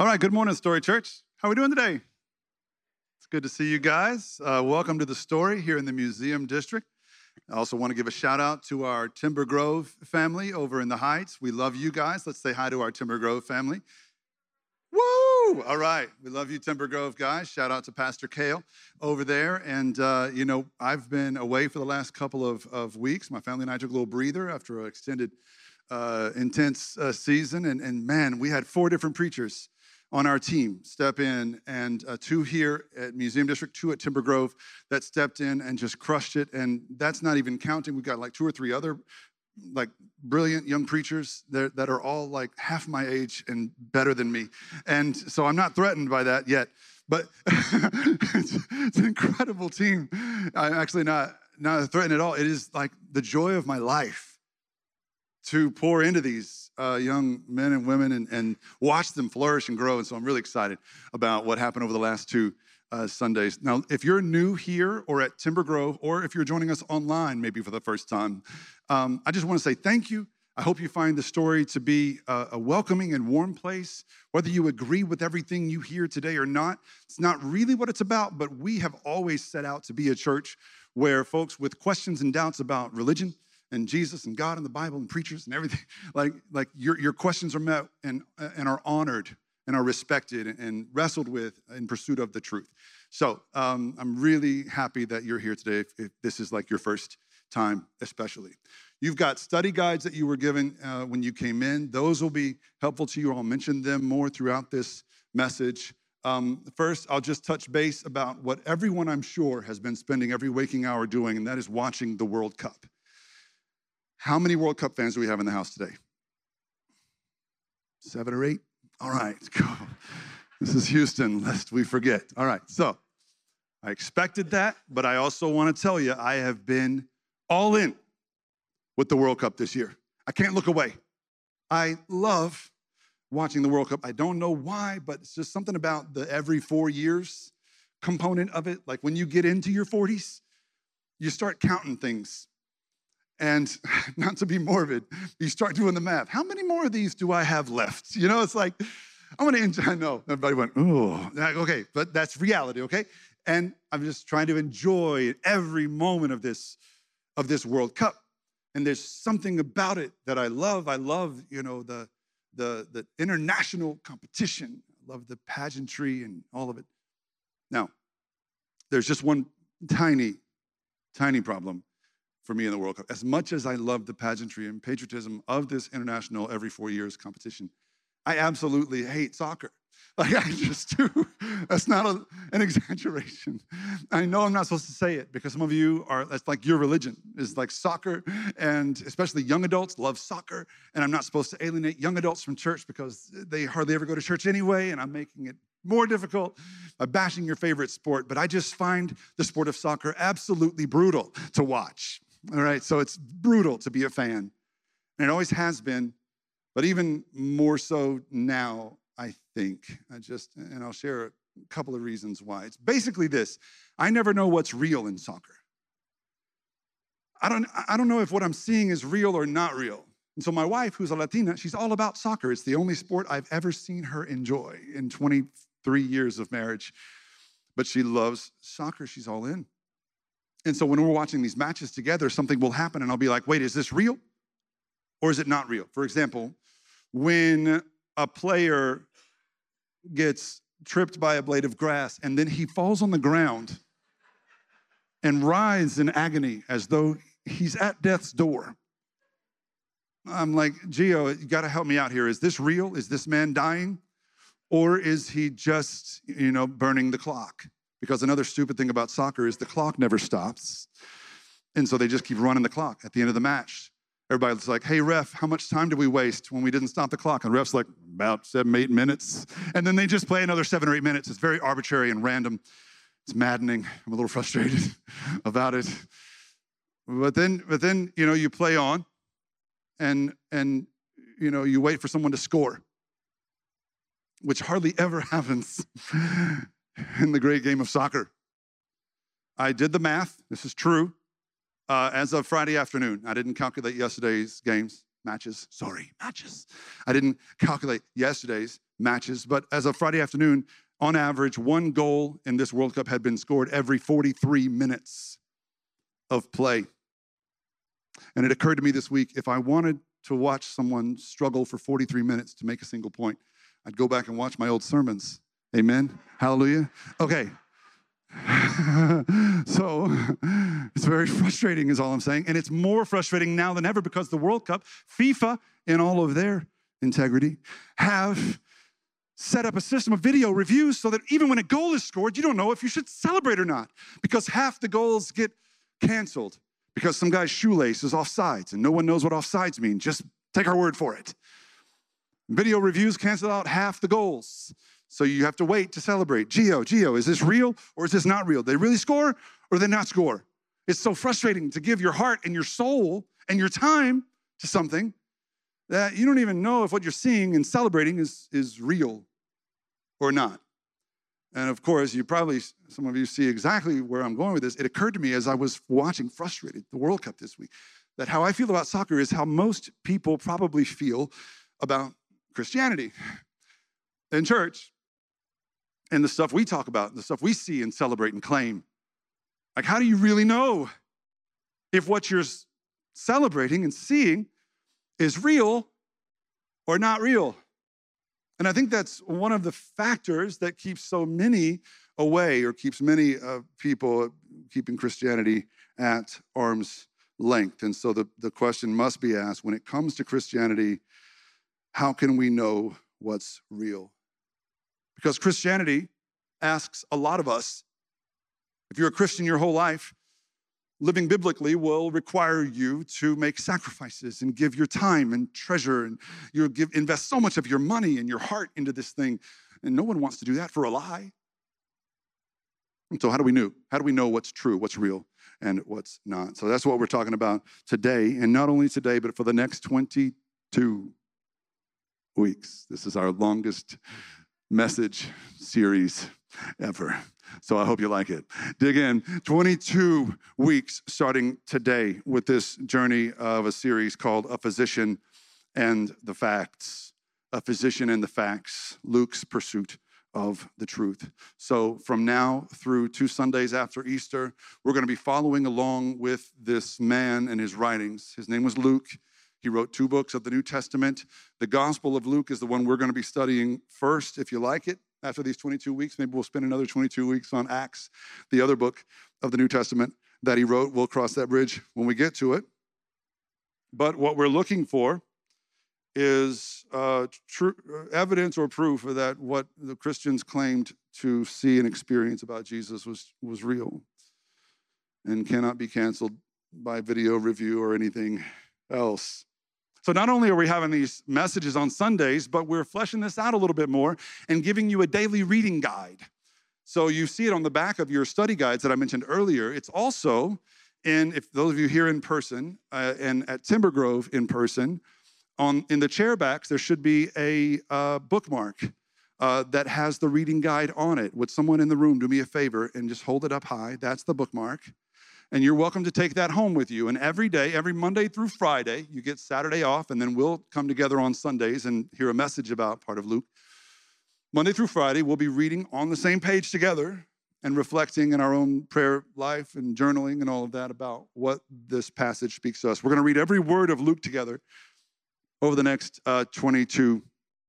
All right, good morning, Story Church. How are we doing today? It's good to see you guys. Uh, welcome to the story here in the Museum District. I also want to give a shout out to our Timber Grove family over in the Heights. We love you guys. Let's say hi to our Timber Grove family. Woo! All right. We love you, Timber Grove guys. Shout out to Pastor Kale over there. And, uh, you know, I've been away for the last couple of, of weeks. My family and I took a little breather after an extended, uh, intense uh, season. And, and man, we had four different preachers on our team step in, and uh, two here at Museum District, two at Timber Grove that stepped in and just crushed it. And that's not even counting. We've got like two or three other like brilliant young preachers that, that are all like half my age and better than me. And so I'm not threatened by that yet. But it's, it's an incredible team. I'm actually not not threatened at all. It is like the joy of my life to pour into these uh, young men and women and, and watch them flourish and grow. And so I'm really excited about what happened over the last two uh, Sundays. Now, if you're new here or at Timber Grove, or if you're joining us online maybe for the first time, um, I just want to say thank you. I hope you find the story to be a, a welcoming and warm place. Whether you agree with everything you hear today or not, it's not really what it's about, but we have always set out to be a church where folks with questions and doubts about religion, and Jesus and God and the Bible and preachers and everything, like, like your, your questions are met and, and are honored and are respected and wrestled with in pursuit of the truth. So um, I'm really happy that you're here today, if, if, this is like your first time, especially. You've got study guides that you were given uh, when you came in. Those will be helpful to you. I'll mention them more throughout this message. Um, first, I'll just touch base about what everyone I'm sure has been spending every waking hour doing, and that is watching the World Cup. How many World Cup fans do we have in the house today? Seven or eight? All right, go. This is Houston, lest we forget. All right, so I expected that, but I also want to tell you I have been all in with the World Cup this year. I can't look away. I love watching the World Cup. I don't know why, but it's just something about the every four years component of it. Like when you get into your 40s, you start counting things. And not to be morbid, you start doing the math. How many more of these do I have left? You know, it's like, I'm gonna enjoy. I know everybody went, oh, okay, but that's reality, okay? And I'm just trying to enjoy every moment of this of this World Cup. And there's something about it that I love. I love, you know, the the the international competition. I love the pageantry and all of it. Now, there's just one tiny, tiny problem for me in the World Cup. As much as I love the pageantry and patriotism of this international every four years competition, I absolutely hate soccer. Like I just do. That's not a, an exaggeration. I know I'm not supposed to say it because some of you are, that's like your religion is like soccer, and especially young adults love soccer. And I'm not supposed to alienate young adults from church because they hardly ever go to church anyway, and I'm making it more difficult by bashing your favorite sport. But I just find the sport of soccer absolutely brutal to watch. All right, so it's brutal to be a fan. And it always has been, but even more so now, I think. I just, and I'll share a couple of reasons why. It's basically this I never know what's real in soccer. I don't, I don't know if what I'm seeing is real or not real. And so my wife, who's a Latina, she's all about soccer. It's the only sport I've ever seen her enjoy in 23 years of marriage. But she loves soccer. She's all in. And so when we're watching these matches together, something will happen, and I'll be like, wait, is this real or is it not real? For example, when a player gets tripped by a blade of grass and then he falls on the ground and writhes in agony as though he's at death's door. I'm like, Geo, you got to help me out here. Is this real? Is this man dying? Or is he just, you know, burning the clock? Because another stupid thing about soccer is the clock never stops. And so they just keep running the clock at the end of the match. Everybody's like, hey, ref, how much time did we waste when we didn't stop the clock? And ref's like, about seven, eight minutes. And then they just play another seven or eight minutes. It's very arbitrary and random. It's maddening. I'm a little frustrated about it. But then, but then, you know, you play on and and you know, you wait for someone to score, which hardly ever happens in the great game of soccer. I did the math, this is true. Uh, as of Friday afternoon, I didn't calculate yesterday's games, matches, sorry, matches. I didn't calculate yesterday's, matches. But as of Friday afternoon, on average, one goal in this World Cup had been scored every 43 minutes of play. And it occurred to me this week if I wanted to watch someone struggle for 43 minutes to make a single point, I'd go back and watch my old sermons. Amen. Hallelujah. Okay. so it's very frustrating, is all I'm saying. And it's more frustrating now than ever because the World Cup, FIFA, in all of their integrity, have set up a system of video reviews so that even when a goal is scored, you don't know if you should celebrate or not because half the goals get canceled because some guy's shoelace is offsides and no one knows what offsides mean. Just take our word for it. Video reviews cancel out half the goals. So you have to wait to celebrate. Geo, Geo, is this real or is this not real? They really score or they not score? It's so frustrating to give your heart and your soul and your time to something that you don't even know if what you're seeing and celebrating is, is real or not. And of course, you probably, some of you see exactly where I'm going with this. It occurred to me as I was watching frustrated the World Cup this week that how I feel about soccer is how most people probably feel about Christianity in church and the stuff we talk about, the stuff we see and celebrate and claim. Like, how do you really know if what you're celebrating and seeing is real or not real? And I think that's one of the factors that keeps so many away or keeps many uh, people keeping Christianity at arm's length. And so the, the question must be asked when it comes to Christianity, how can we know what's real? Because Christianity asks a lot of us. If you're a Christian your whole life, living biblically will require you to make sacrifices and give your time and treasure and you give invest so much of your money and your heart into this thing. And no one wants to do that for a lie. And so how do we know? How do we know what's true what's real and what's not? So that's what we're talking about today. And not only today but for the next 22 weeks. This is our longest message series ever so I hope you like it. Dig in. 22 weeks starting today with this journey of a series called A Physician and the Facts. A Physician and the Facts, Luke's pursuit of the truth. So, from now through two Sundays after Easter, we're going to be following along with this man and his writings. His name was Luke. He wrote two books of the New Testament. The Gospel of Luke is the one we're going to be studying first, if you like it after these 22 weeks. Maybe we'll spend another 22 weeks on Acts, the other book of the New Testament that he wrote. We'll cross that bridge when we get to it. But what we're looking for is uh, true evidence or proof that what the Christians claimed to see and experience about Jesus was, was real and cannot be canceled by video review or anything else. So not only are we having these messages on Sundays, but we're fleshing this out a little bit more and giving you a daily reading guide. So you see it on the back of your study guides that I mentioned earlier. It's also in, if those of you here in person uh, and at Timber Grove in person, on in the chair backs there should be a uh, bookmark uh, that has the reading guide on it. Would someone in the room do me a favor and just hold it up high? That's the bookmark and you're welcome to take that home with you. And every day, every Monday through Friday, you get Saturday off, and then we'll come together on Sundays and hear a message about part of Luke. Monday through Friday, we'll be reading on the same page together and reflecting in our own prayer life and journaling and all of that about what this passage speaks to us. We're going to read every word of Luke together over the next uh, 22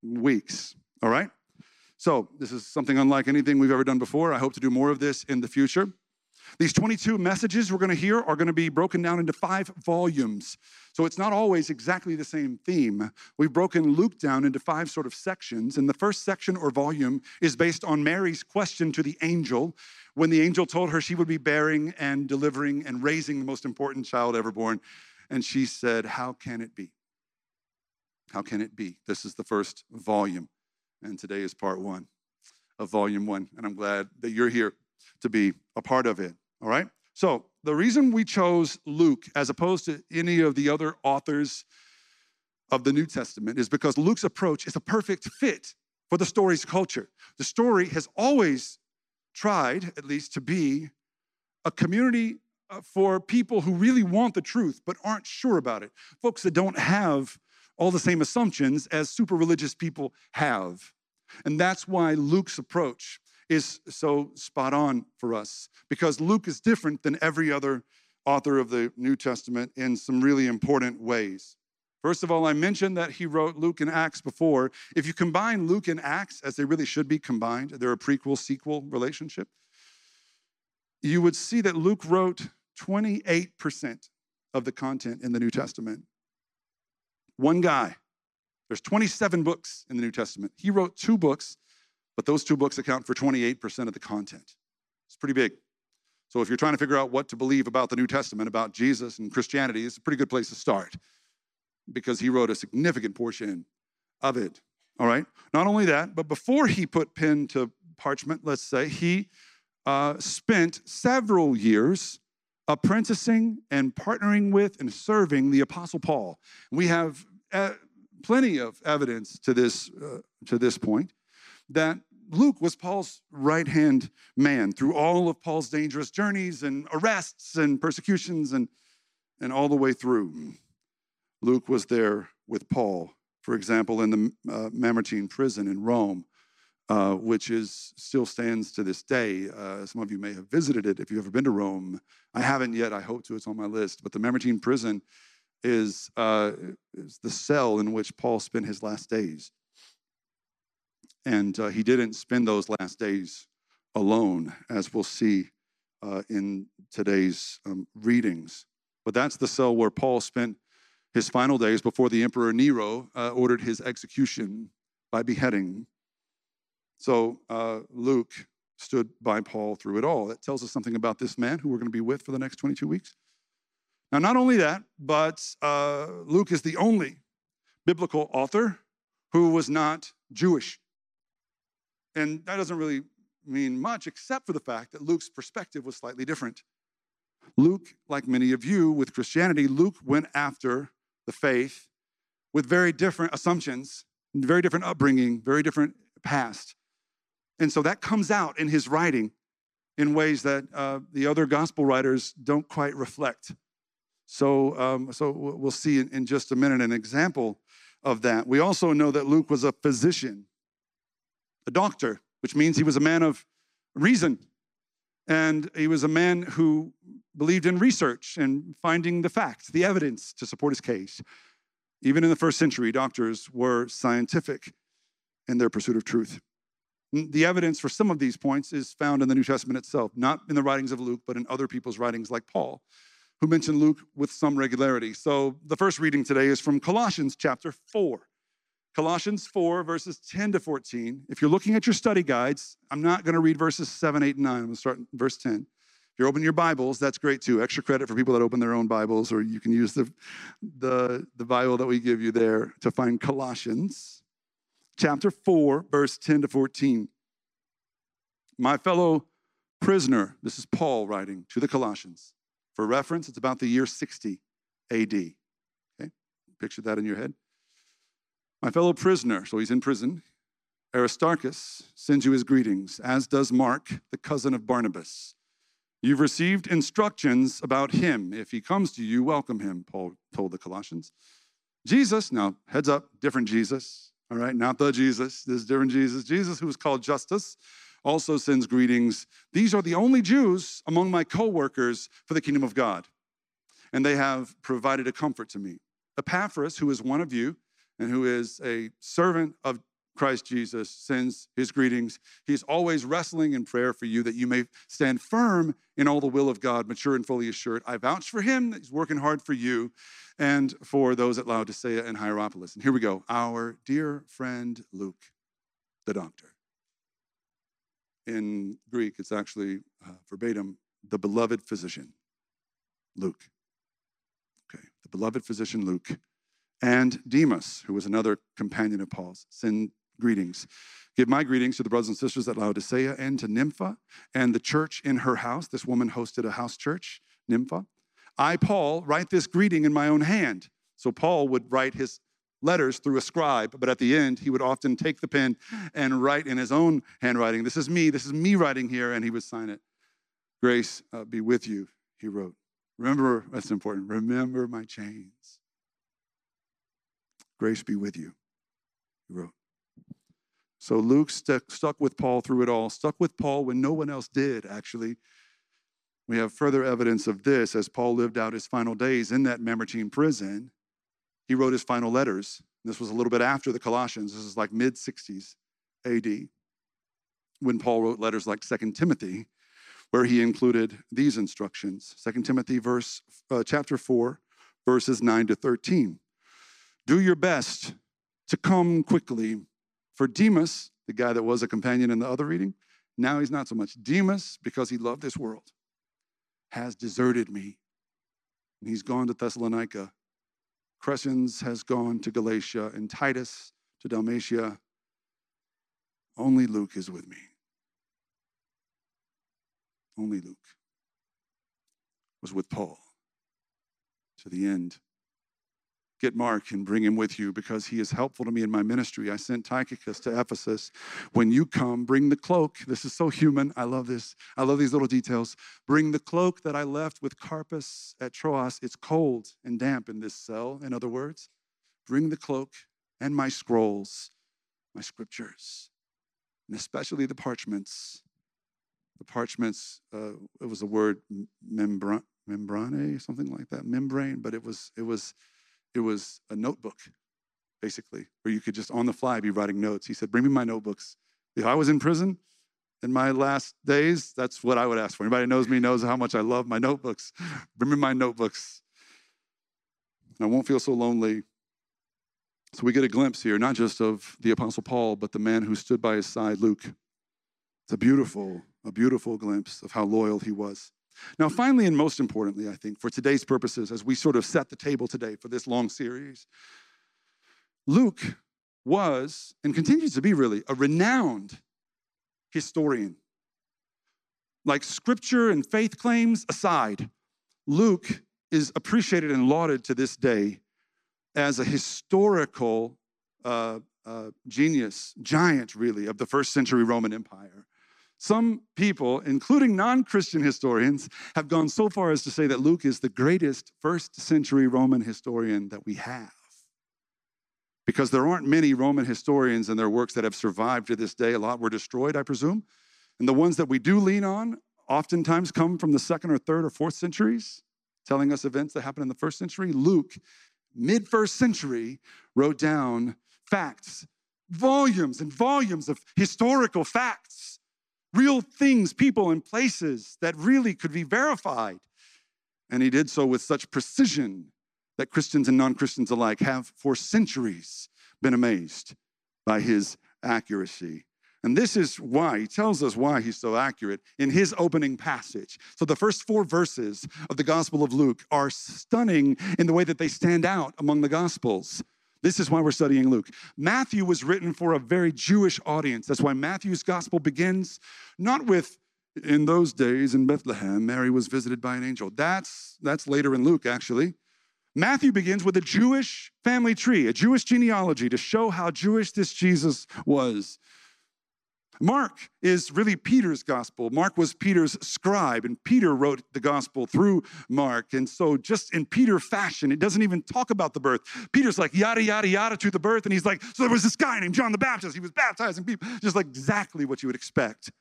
weeks. All right? So, this is something unlike anything we've ever done before. I hope to do more of this in the future. These 22 messages we're going to hear are going to be broken down into five volumes. So it's not always exactly the same theme. We've broken Luke down into five sort of sections. And the first section or volume is based on Mary's question to the angel when the angel told her she would be bearing and delivering and raising the most important child ever born. And she said, How can it be? How can it be? This is the first volume. And today is part one of volume one. And I'm glad that you're here to be a part of it. All right? So, the reason we chose Luke as opposed to any of the other authors of the New Testament is because Luke's approach is a perfect fit for the story's culture. The story has always tried, at least, to be a community uh, for people who really want the truth but aren't sure about it, folks that don't have all the same assumptions as super religious people have. And that's why Luke's approach is so spot on for us, because Luke is different than every other author of the New Testament in some really important ways. First of all, I mentioned that he wrote Luke and Acts before. If you combine Luke and Acts, as they really should be combined, they're a prequel sequel relationship, you would see that Luke wrote 28% of the content in the New Testament. One guy. There's 27 books in the New Testament. He wrote two books, but those two books account for 28% of the content. It's pretty big. So if you're trying to figure out what to believe about the New Testament, about Jesus and Christianity, it's a pretty good place to start because he wrote a significant portion of it. All right. Not only that, but before he put pen to parchment, let's say, he uh, spent several years apprenticing and partnering with and serving the Apostle Paul. We have uh, plenty of evidence to this, uh, to this point that Luke was Paul's right hand man through all of Paul's dangerous journeys and arrests and persecutions and, and all the way through. Luke was there with Paul, for example, in the uh, Mamertine prison in Rome uh, which is still stands to this day. Uh, some of you may have visited it if you've ever been to Rome. I haven't yet. I hope to. It's on my list. But the Mamertine prison is, uh, is the cell in which Paul spent his last days. And uh, he didn't spend those last days alone, as we'll see uh, in today's um, readings. But that's the cell where Paul spent his final days before the Emperor Nero uh, ordered his execution by beheading. So uh, Luke stood by Paul through it all. That tells us something about this man who we're going to be with for the next 22 weeks. Now, not only that, but uh, Luke is the only biblical author who was not Jewish. And that doesn't really mean much, except for the fact that Luke's perspective was slightly different. Luke, like many of you with Christianity, Luke went after the faith with very different assumptions, very different upbringing, very different past. And so that comes out in his writing in ways that uh, the other gospel writers don't quite reflect. So, um, so we'll see in, in just a minute an example of that. We also know that Luke was a physician, a doctor, which means he was a man of reason. And he was a man who believed in research and finding the facts, the evidence to support his case. Even in the first century, doctors were scientific in their pursuit of truth. The evidence for some of these points is found in the New Testament itself, not in the writings of Luke, but in other people's writings like Paul, who mentioned Luke with some regularity. So the first reading today is from Colossians chapter 4. Colossians 4, verses 10 to 14. If you're looking at your study guides, I'm not going to read verses 7, 8, and 9. I'm going to start in verse 10. If you're opening your Bibles, that's great too. Extra credit for people that open their own Bibles, or you can use the, the, the Bible that we give you there to find Colossians chapter 4, verse 10 to 14. My fellow prisoner, this is Paul writing to the Colossians. For reference, it's about the year 60 AD. Okay? Picture that in your head. My fellow prisoner, so he's in prison, Aristarchus sends you his greetings, as does Mark, the cousin of Barnabas. You've received instructions about him. If he comes to you, welcome him, Paul told the Colossians. Jesus, now heads up, different Jesus, all right, not the Jesus, this different Jesus. Jesus, who is called Justus, also sends greetings. These are the only Jews among my co workers for the kingdom of God, and they have provided a comfort to me. Epaphras, who is one of you and who is a servant of Christ Jesus sends his greetings. He's always wrestling in prayer for you that you may stand firm in all the will of God, mature and fully assured. I vouch for him that he's working hard for you and for those at Laodicea and Hierapolis. And here we go. Our dear friend Luke, the doctor. In Greek, it's actually uh, verbatim the beloved physician, Luke. Okay, the beloved physician Luke and Demas, who was another companion of Paul's, send greetings. Give my greetings to the brothers and sisters at Laodicea and to Nympha and the church in her house. This woman hosted a house church, Nympha. I, Paul, write this greeting in my own hand. So Paul would write his letters through a scribe, but at the end, he would often take the pen and write in his own handwriting. This is me, this is me writing here, and he would sign it. Grace uh, be with you, he wrote. Remember, that's important. Remember my chains. Grace be with you, he wrote. So Luke stuck, stuck with Paul through it all, stuck with Paul when no one else did, actually. We have further evidence of this as Paul lived out his final days in that Mamertine prison. He wrote his final letters. This was a little bit after the Colossians. This is like mid 60s AD when Paul wrote letters like Second Timothy, where he included these instructions. Second Timothy verse uh, chapter 4 verses 9 to 13. Do your best to come quickly for Demas, the guy that was a companion in the other reading, now he's not so much. Demas, because he loved this world, has deserted me. And he's gone to Thessalonica. Crescens has gone to Galatia, and Titus to Dalmatia. Only Luke is with me. Only Luke was with Paul to the end get Mark and bring him with you because he is helpful to me in my ministry. I sent Tychicus to Ephesus. When you come, bring the cloak. This is so human. I love this. I love these little details. Bring the cloak that I left with Carpus at Troas. It's cold and damp in this cell, in other words. Bring the cloak and my scrolls, my scriptures, and especially the parchments. The parchments, uh, it was a word, membrane, membrane, something like that, membrane, but it was, it was, it was a notebook, basically, where you could just on the fly be writing notes. He said, Bring me my notebooks. If I was in prison in my last days, that's what I would ask for. Anybody knows me knows how much I love my notebooks. Bring me my notebooks. And I won't feel so lonely. So we get a glimpse here, not just of the Apostle Paul, but the man who stood by his side, Luke. It's a beautiful, a beautiful glimpse of how loyal he was. Now, finally, and most importantly, I think, for today's purposes, as we sort of set the table today for this long series, Luke was and continues to be really a renowned historian. Like scripture and faith claims aside, Luke is appreciated and lauded to this day as a historical uh, uh, genius, giant really, of the first century Roman Empire. Some people, including non Christian historians, have gone so far as to say that Luke is the greatest first century Roman historian that we have. Because there aren't many Roman historians and their works that have survived to this day. A lot were destroyed, I presume. And the ones that we do lean on oftentimes come from the second or third or fourth centuries, telling us events that happened in the first century. Luke, mid first century, wrote down facts, volumes and volumes of historical facts real things, people, and places that really could be verified. And he did so with such precision that Christians and non Christians alike have for centuries been amazed by his accuracy. And this is why he tells us why he's so accurate in his opening passage. So, the first four verses of the Gospel of Luke are stunning in the way that they stand out among the Gospels. This is why we're studying Luke. Matthew was written for a very Jewish audience. That's why Matthew's gospel begins not with in those days in Bethlehem, Mary was visited by an angel. That's, that's later in Luke, actually. Matthew begins with a Jewish family tree, a Jewish genealogy to show how Jewish this Jesus was. Mark is really Peter's gospel. Mark was Peter's scribe, and Peter wrote the gospel through Mark. And so, just in Peter fashion, it doesn't even talk about the birth. Peter's like, yada, yada, yada to the birth. And he's like, so there was this guy named John the Baptist. He was baptizing people, just like exactly what you would expect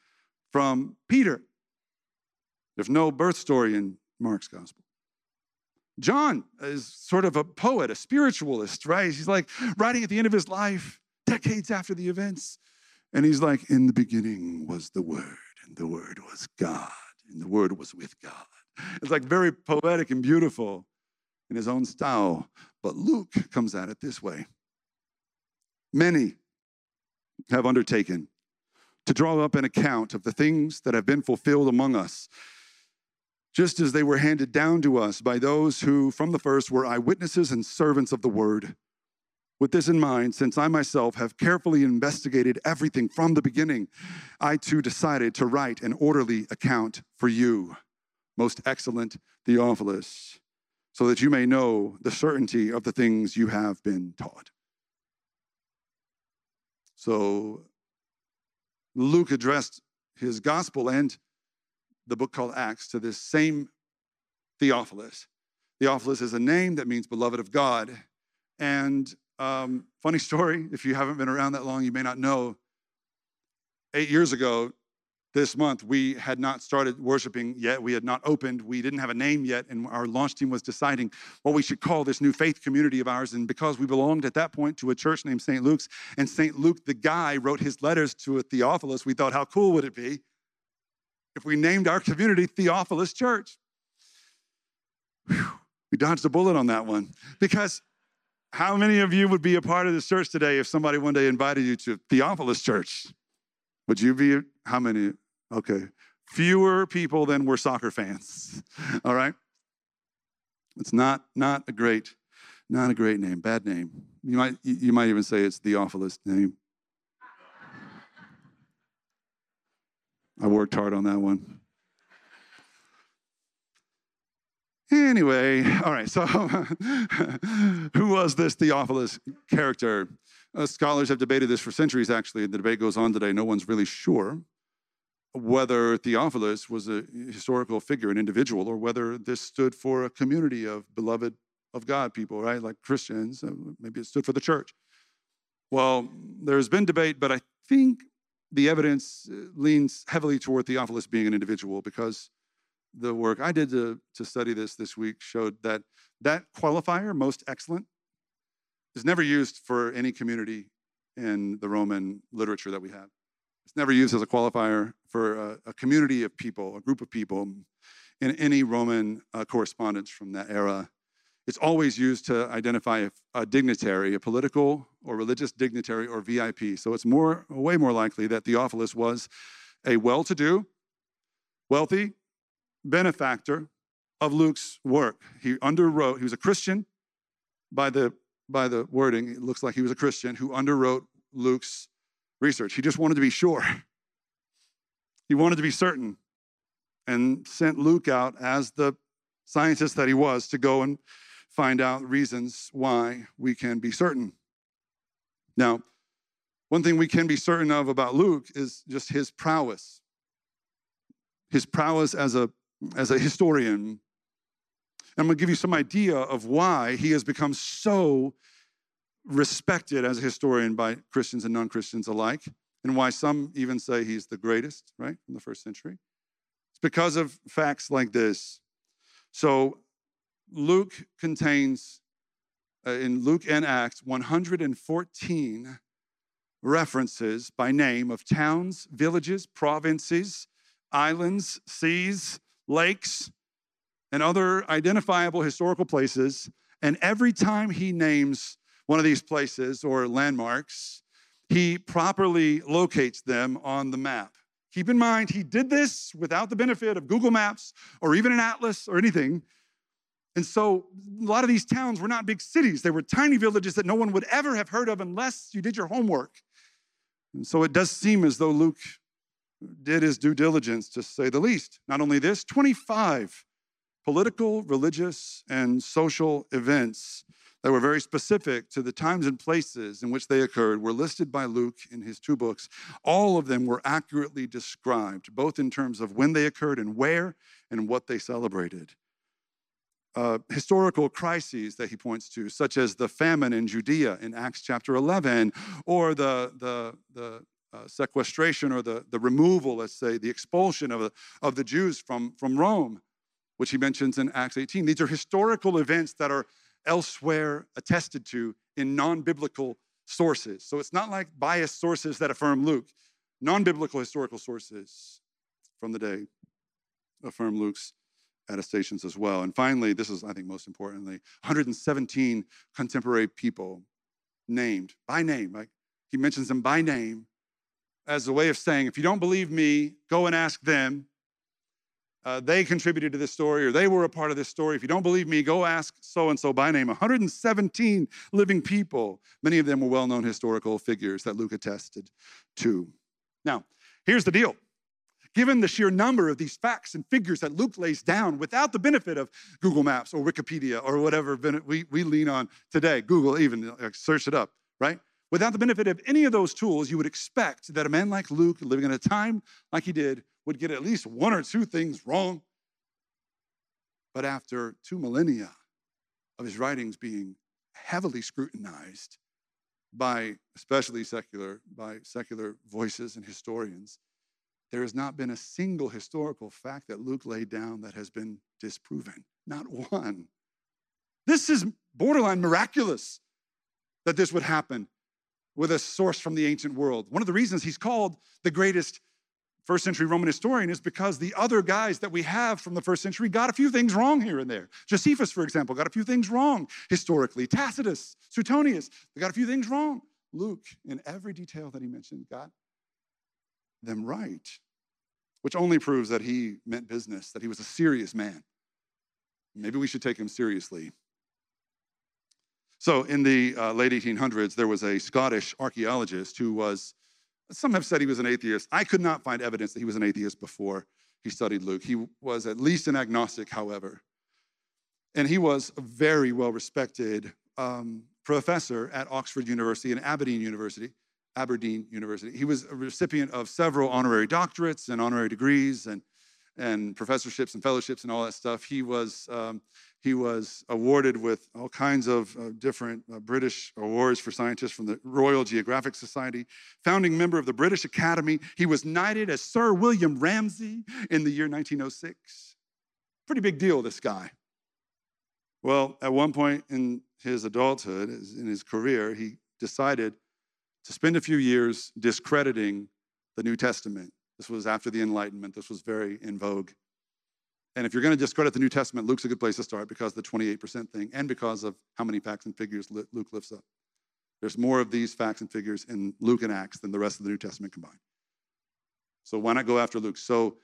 from Peter. There's no birth story in Mark's gospel. John is sort of a poet, a spiritualist, right? He's like writing at the end of his life, decades after the events. And he's like, In the beginning was the Word, and the Word was God, and the Word was with God. It's like very poetic and beautiful in his own style. But Luke comes at it this way Many have undertaken to draw up an account of the things that have been fulfilled among us, just as they were handed down to us by those who, from the first, were eyewitnesses and servants of the word. With this in mind, since I myself have carefully investigated everything from the beginning, I too decided to write an orderly account for you, most excellent Theophilus, so that you may know the certainty of the things you have been taught. So Luke addressed his gospel and the book called Acts to this same Theophilus. Theophilus is a name that means beloved of God. And um, funny story, if you haven't been around that long, you may not know eight years ago, this month, we had not started worshiping yet. We had not opened. We didn't have a name yet. And our launch team was deciding what we should call this new faith community of ours. And because we belonged at that point to a church named St. Luke's, and St. Luke, the guy, wrote his letters to a Theophilus, we thought, how cool would it be if we named our community Theophilus Church? Whew, we dodged a bullet on that one. Because how many of you would be a part of this church today if somebody one day invited you to Theophilus Church? Would you be, how many? Okay. Fewer people than were soccer fans. All right? It's not, not a great, not a great name, bad name. You might, you might even say it's the awfulest name. I worked hard on that one. Anyway, all right, so who was this Theophilus character? Uh, scholars have debated this for centuries, actually, and the debate goes on today. No one's really sure whether Theophilus was a historical figure, an individual, or whether this stood for a community of beloved of God people, right? Like Christians. Uh, maybe it stood for the church. Well, there's been debate, but I think the evidence uh, leans heavily toward Theophilus being an individual because the work I did to, to study this this week showed that that qualifier, most excellent, is never used for any community in the Roman literature that we have. It's never used as a qualifier for a, a community of people, a group of people in any Roman uh, correspondence from that era. It's always used to identify a, a, dignitary, a political or religious dignitary or VIP. So it's more, way more likely that Theophilus was a well to do, wealthy benefactor of Luke's work. He underwrote, he was a Christian by the by the wording, it looks like he was a Christian who underwrote Luke's research. He just wanted to be sure. He wanted to be certain and sent Luke out as the scientist that he was to go and find out reasons why we can be certain. Now, one thing we can be certain of about Luke is just his prowess. His prowess as a, as a historian, I'm going to give you some idea of why he has become so respected as a historian by Christians and non Christians alike, and why some even say he's the greatest, right, in the first century. It's because of facts like this. So, Luke contains, uh, in Luke and Acts, 114 references by name of towns, villages, provinces, islands, seas, lakes, and other identifiable historical places. And every time he names one of these places or landmarks, he properly locates them on the map. Keep in mind, he did this without the benefit of Google Maps or even an atlas or anything. And so a lot of these towns were not big cities. They were tiny villages that no one would ever have heard of unless you did your homework. And so it does seem as though Luke did his due diligence, to say the least. Not only this, 25 political, religious, and social events that were very specific to the times and places in which they occurred were listed by Luke in his two books. All of them were accurately described, both in terms of when they occurred and where and what they celebrated. Uh, historical crises that he points to, such as the famine in Judea in Acts chapter 11, or the, the, the uh, sequestration or the, the removal, let's say, the expulsion of, of the Jews from, from Rome which he mentions in Acts 18. These are historical events that are elsewhere attested to in non biblical sources. So it's not like biased sources that affirm Luke, non biblical historical sources from the day affirm Luke's attestations as well. And finally, this is, I think, most importantly 117 contemporary people named by name. Like he mentions them by name as a way of saying, if you don't believe me, go and ask them uh, they contributed to this story or they were a part of this story. If you don't believe me, go ask so and so by name. 117 living people. Many of them were well known historical figures that Luke attested to. Now, here's the deal. Given the sheer number of these facts and figures that Luke lays down without the benefit of Google Maps or Wikipedia or whatever we, we lean on today, Google even, search it up, right? Without the benefit of any of those tools, you would expect that a man like Luke, living in a time like he did, would get at least one or two things wrong. But after two millennia of his writings being heavily scrutinized, by especially secular, by secular voices and historians, there has not been a single historical fact that Luke laid down that has been disproven. Not one. This is borderline miraculous that this would happen with a source from the ancient world. One of the reasons he's called the greatest first century Roman historian is because the other guys that we have from the first century got a few things wrong here and there. Josephus, for example, got a few things wrong historically. Tacitus, Suetonius, they got a few things wrong. Luke, in every detail that he mentioned, got them right, which only proves that he meant business, that he was a serious man. Maybe we should take him seriously. So, in the uh, late 1800s, there was a Scottish archaeologist who was some have said he was an atheist. I could not find evidence that he was an atheist before he studied Luke. He was at least an agnostic, however. And he was a very well respected um, professor at Oxford University and Aberdeen University. Aberdeen University. He was a recipient of several honorary doctorates and honorary degrees and, and professorships and fellowships and all that stuff. He was um, he was awarded with all kinds of uh, different uh, British awards for scientists from the Royal Geographic Society, founding member of the British Academy. He was knighted as Sir William Ramsay in the year 1906. Pretty big deal, this guy. Well, at one point in his adulthood, in his career, he decided to spend a few years discrediting the New Testament. This was after the Enlightenment, this was very in vogue. And if you're going to discredit the New Testament, Luke's a good place to start because of the 28% thing and because of how many facts and figures Luke lifts up. There's more of these facts and figures in Luke and Acts than the rest of the New Testament combined. So why not go after Luke? So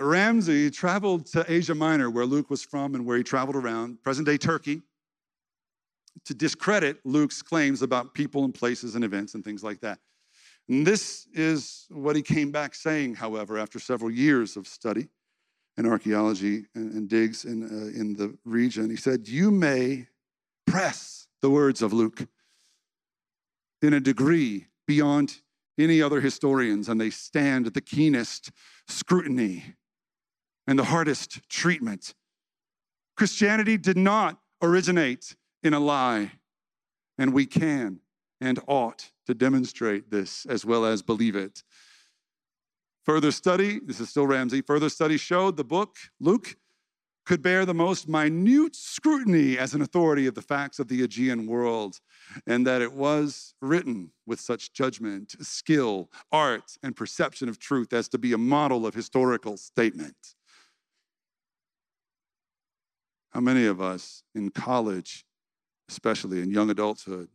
Ramsay traveled to Asia Minor, where Luke was from and where he traveled around, present day Turkey, to discredit Luke's claims about people and places and events and things like that. And this is what he came back saying, however, after several years of study and archaeology and, and digs in, uh, in the region. He said, You may press the words of Luke in a degree beyond any other historians, and they stand the keenest scrutiny and the hardest treatment. Christianity did not originate in a lie, and we can and ought to demonstrate this as well as believe it. Further study, this is still Ramsay, further study showed the book, Luke, could bear the most minute scrutiny as an authority of the facts of the Aegean world, and that it was written with such judgment, skill, art, and perception of truth as to be a model of historical statement. How many of us in college, especially in young adulthood,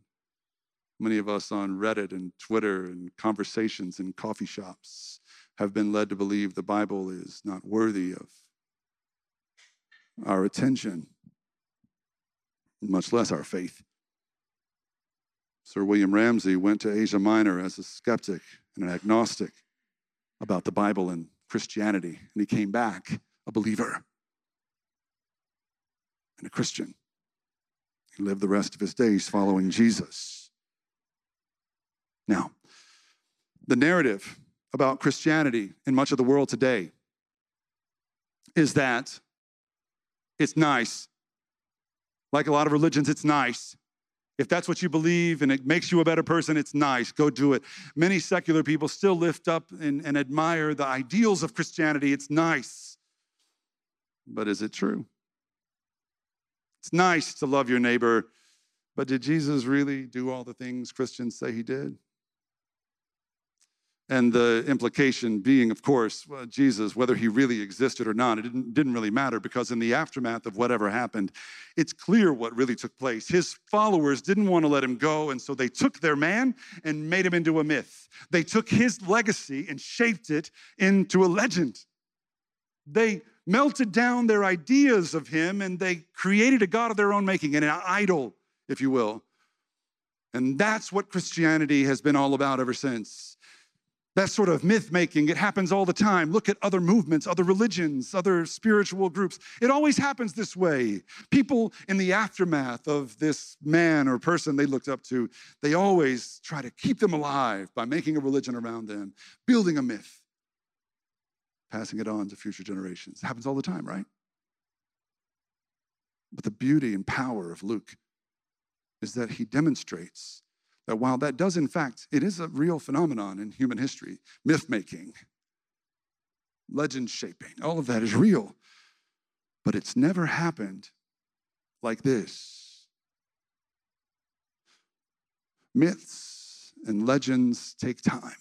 many of us on Reddit and Twitter and conversations in coffee shops, have been led to believe the Bible is not worthy of our attention, much less our faith. Sir William Ramsay went to Asia Minor as a skeptic and an agnostic about the Bible and Christianity, and he came back a believer and a Christian. He lived the rest of his days following Jesus. Now, the narrative about Christianity in much of the world today is that it's nice. Like a lot of religions, it's nice. If that's what you believe and it makes you a better person, it's nice. Go do it. Many secular people still lift up and, and admire the ideals of Christianity. It's nice. But is it true? It's nice to love your neighbor, but did Jesus really do all the things Christians say he did? And the implication being, of course, well, Jesus, whether he really existed or not, it didn't, didn't really matter because in the aftermath of whatever happened, it's clear what really took place. His followers didn't want to let him go, and so they took their man and made him into a myth. They took his legacy and shaped it into a legend. They melted down their ideas of him and they created a God of their own making, and an idol, if you will. And that's what Christianity has been all about ever since. That sort of myth making, it happens all the time. Look at other movements, other religions, other spiritual groups. It always happens this way. People in the aftermath of this man or person they looked up to, they always try to keep them alive by making a religion around them, building a myth, passing it on to future generations. It happens all the time, right? But the beauty and power of Luke is that he demonstrates that while that does, in fact, it is a real phenomenon in human history, myth making, legend shaping, all of that is real. But it's never happened like this. Myths and legends take time.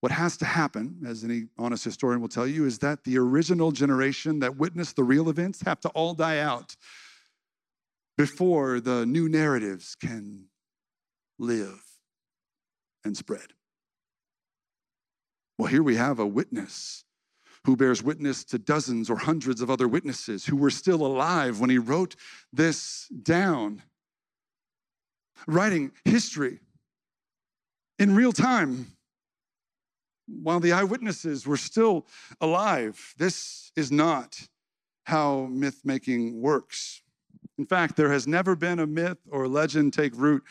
What has to happen, as any honest historian will tell you, is that the original generation that witnessed the real events have to all die out before the new narratives can live and spread. Well, here we have a witness who bears witness to dozens or hundreds of other witnesses who were still alive when he wrote this down. Writing history in real time while the eyewitnesses were still alive. This is not how myth making works. In fact, there has never been a myth or legend take root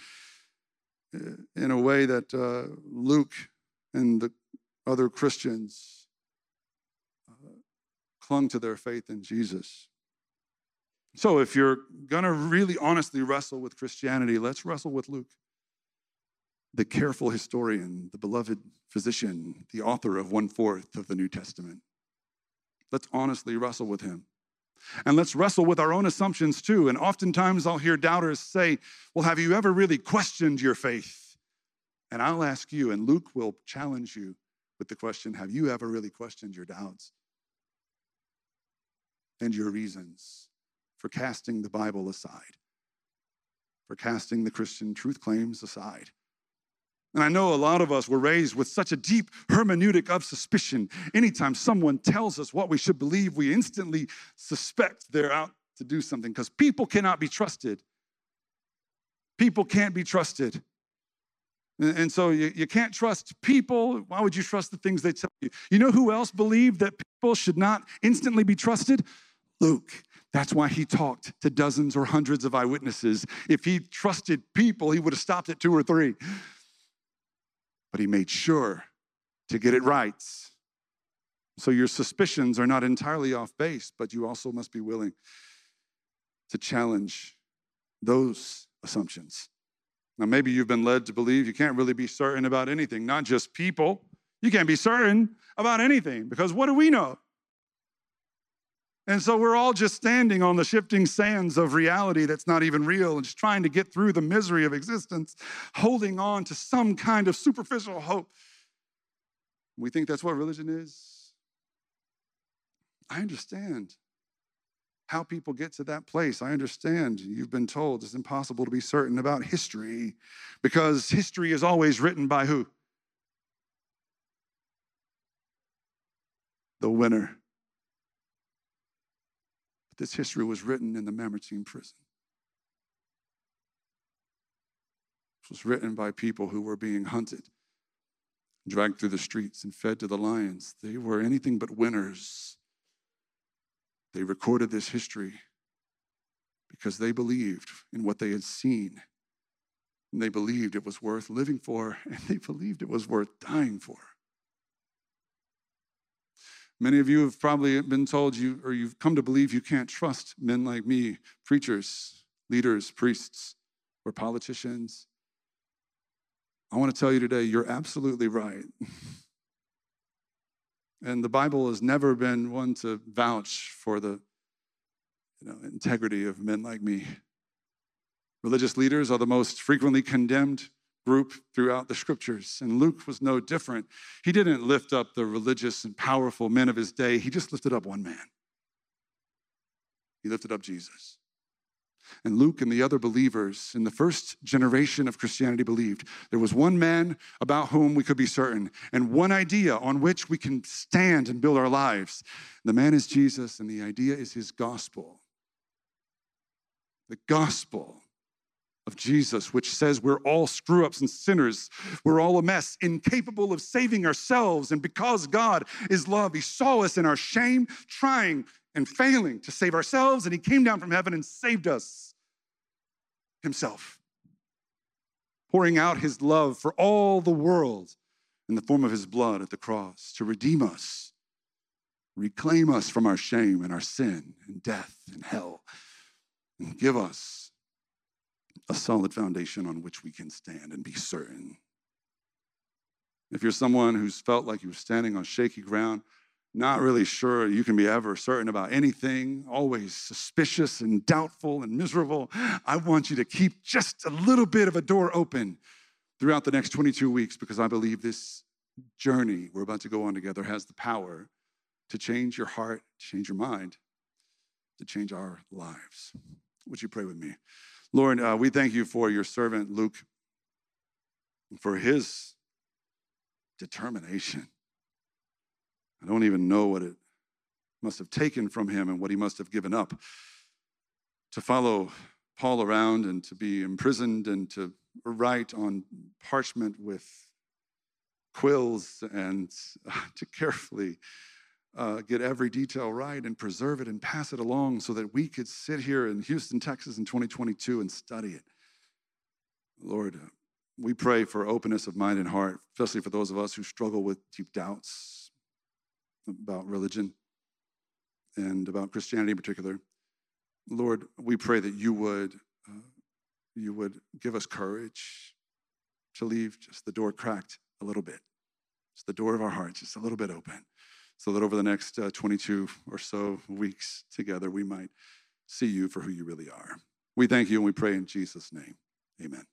uh, in a way that uh, Luke and the other Christians uh, clung to their faith in Jesus. So, if you're going to really honestly wrestle with Christianity, let's wrestle with Luke, the careful historian, the beloved physician, the author of one fourth of the New Testament. Let's honestly wrestle with him. And let's wrestle with our own assumptions too. And oftentimes I'll hear doubters say, Well, have you ever really questioned your faith? And I'll ask you, and Luke will challenge you with the question Have you ever really questioned your doubts and your reasons for casting the Bible aside, for casting the Christian truth claims aside? And I know a lot of us were raised with such a deep hermeneutic of suspicion. Anytime someone tells us what we should believe, we instantly suspect they're out to do something because people cannot be trusted. People can't be trusted. And so you, you can't trust people. Why would you trust the things they tell you? You know who else believed that people should not instantly be trusted? Luke. That's why he talked to dozens or hundreds of eyewitnesses. If he trusted people, he would have stopped at two or three. But he made sure to get it right. So your suspicions are not entirely off base, but you also must be willing to challenge those assumptions. Now, maybe you've been led to believe you can't really be certain about anything, not just people. You can't be certain about anything because what do we know? And so we're all just standing on the shifting sands of reality that's not even real and just trying to get through the misery of existence, holding on to some kind of superficial hope. We think that's what religion is. I understand how people get to that place. I understand you've been told it's impossible to be certain about history because history is always written by who? The winner. This history was written in the Mamertine prison. It was written by people who were being hunted, dragged through the streets, and fed to the lions. They were anything but winners they recorded this history because they believed in what they had seen. And they believed it was worth living for, and they believed it was worth dying for. Many of you have probably been told you, or you've come to believe you can't trust men like me, preachers, leaders, priests, or politicians. I want to tell you today, you're absolutely right. And the Bible has never been one to vouch for the you know, integrity of men like me. Religious leaders are the most frequently condemned group throughout the scriptures, and Luke was no different. He didn't lift up the religious and powerful men of his day, he just lifted up one man. He lifted up Jesus. And Luke and the other believers in the first generation of Christianity believed there was one man about whom we could be certain and one idea on which we can stand and build our lives. The man is Jesus, and the idea is his gospel. The gospel of Jesus, which says we're all screw ups and sinners. We're all a mess, incapable of saving ourselves. And because God is love, He saw us in our shame, trying and failing to save ourselves, and He came down from heaven and saved us Himself, pouring out His love for all the world in the form of His blood at the cross to redeem us, reclaim us from our shame and our sin and death and hell, and give us a solid foundation on which we can stand and be certain. If you're someone who's felt like you're standing on shaky ground, not really sure you can be ever certain about anything, always suspicious and doubtful and miserable, I want you to keep just a little bit of a door open throughout the next 22 weeks because I believe this journey we're about to go on together has the power to change your heart, to change your mind, to change our lives. Would you pray with me? Lord, uh, we thank you for your servant Luke, for his determination. I don't even know what it must have taken from him and what he must have given up to follow Paul around and to be imprisoned and to write on parchment with quills and to carefully uh, get every detail right and preserve it and pass it along so that we could sit here in Houston, Texas in 2022 and study it. Lord, uh, we pray for openness of mind and heart, especially for those of us who struggle with deep doubts about religion and about Christianity in particular. Lord, we pray that you would, uh, you would give us courage to leave just the door cracked a little bit, just the door of our hearts just a little bit open, so that over the next uh, 22 or so weeks together, we might see you for who you really are. We thank you and we pray in Jesus' name. Amen.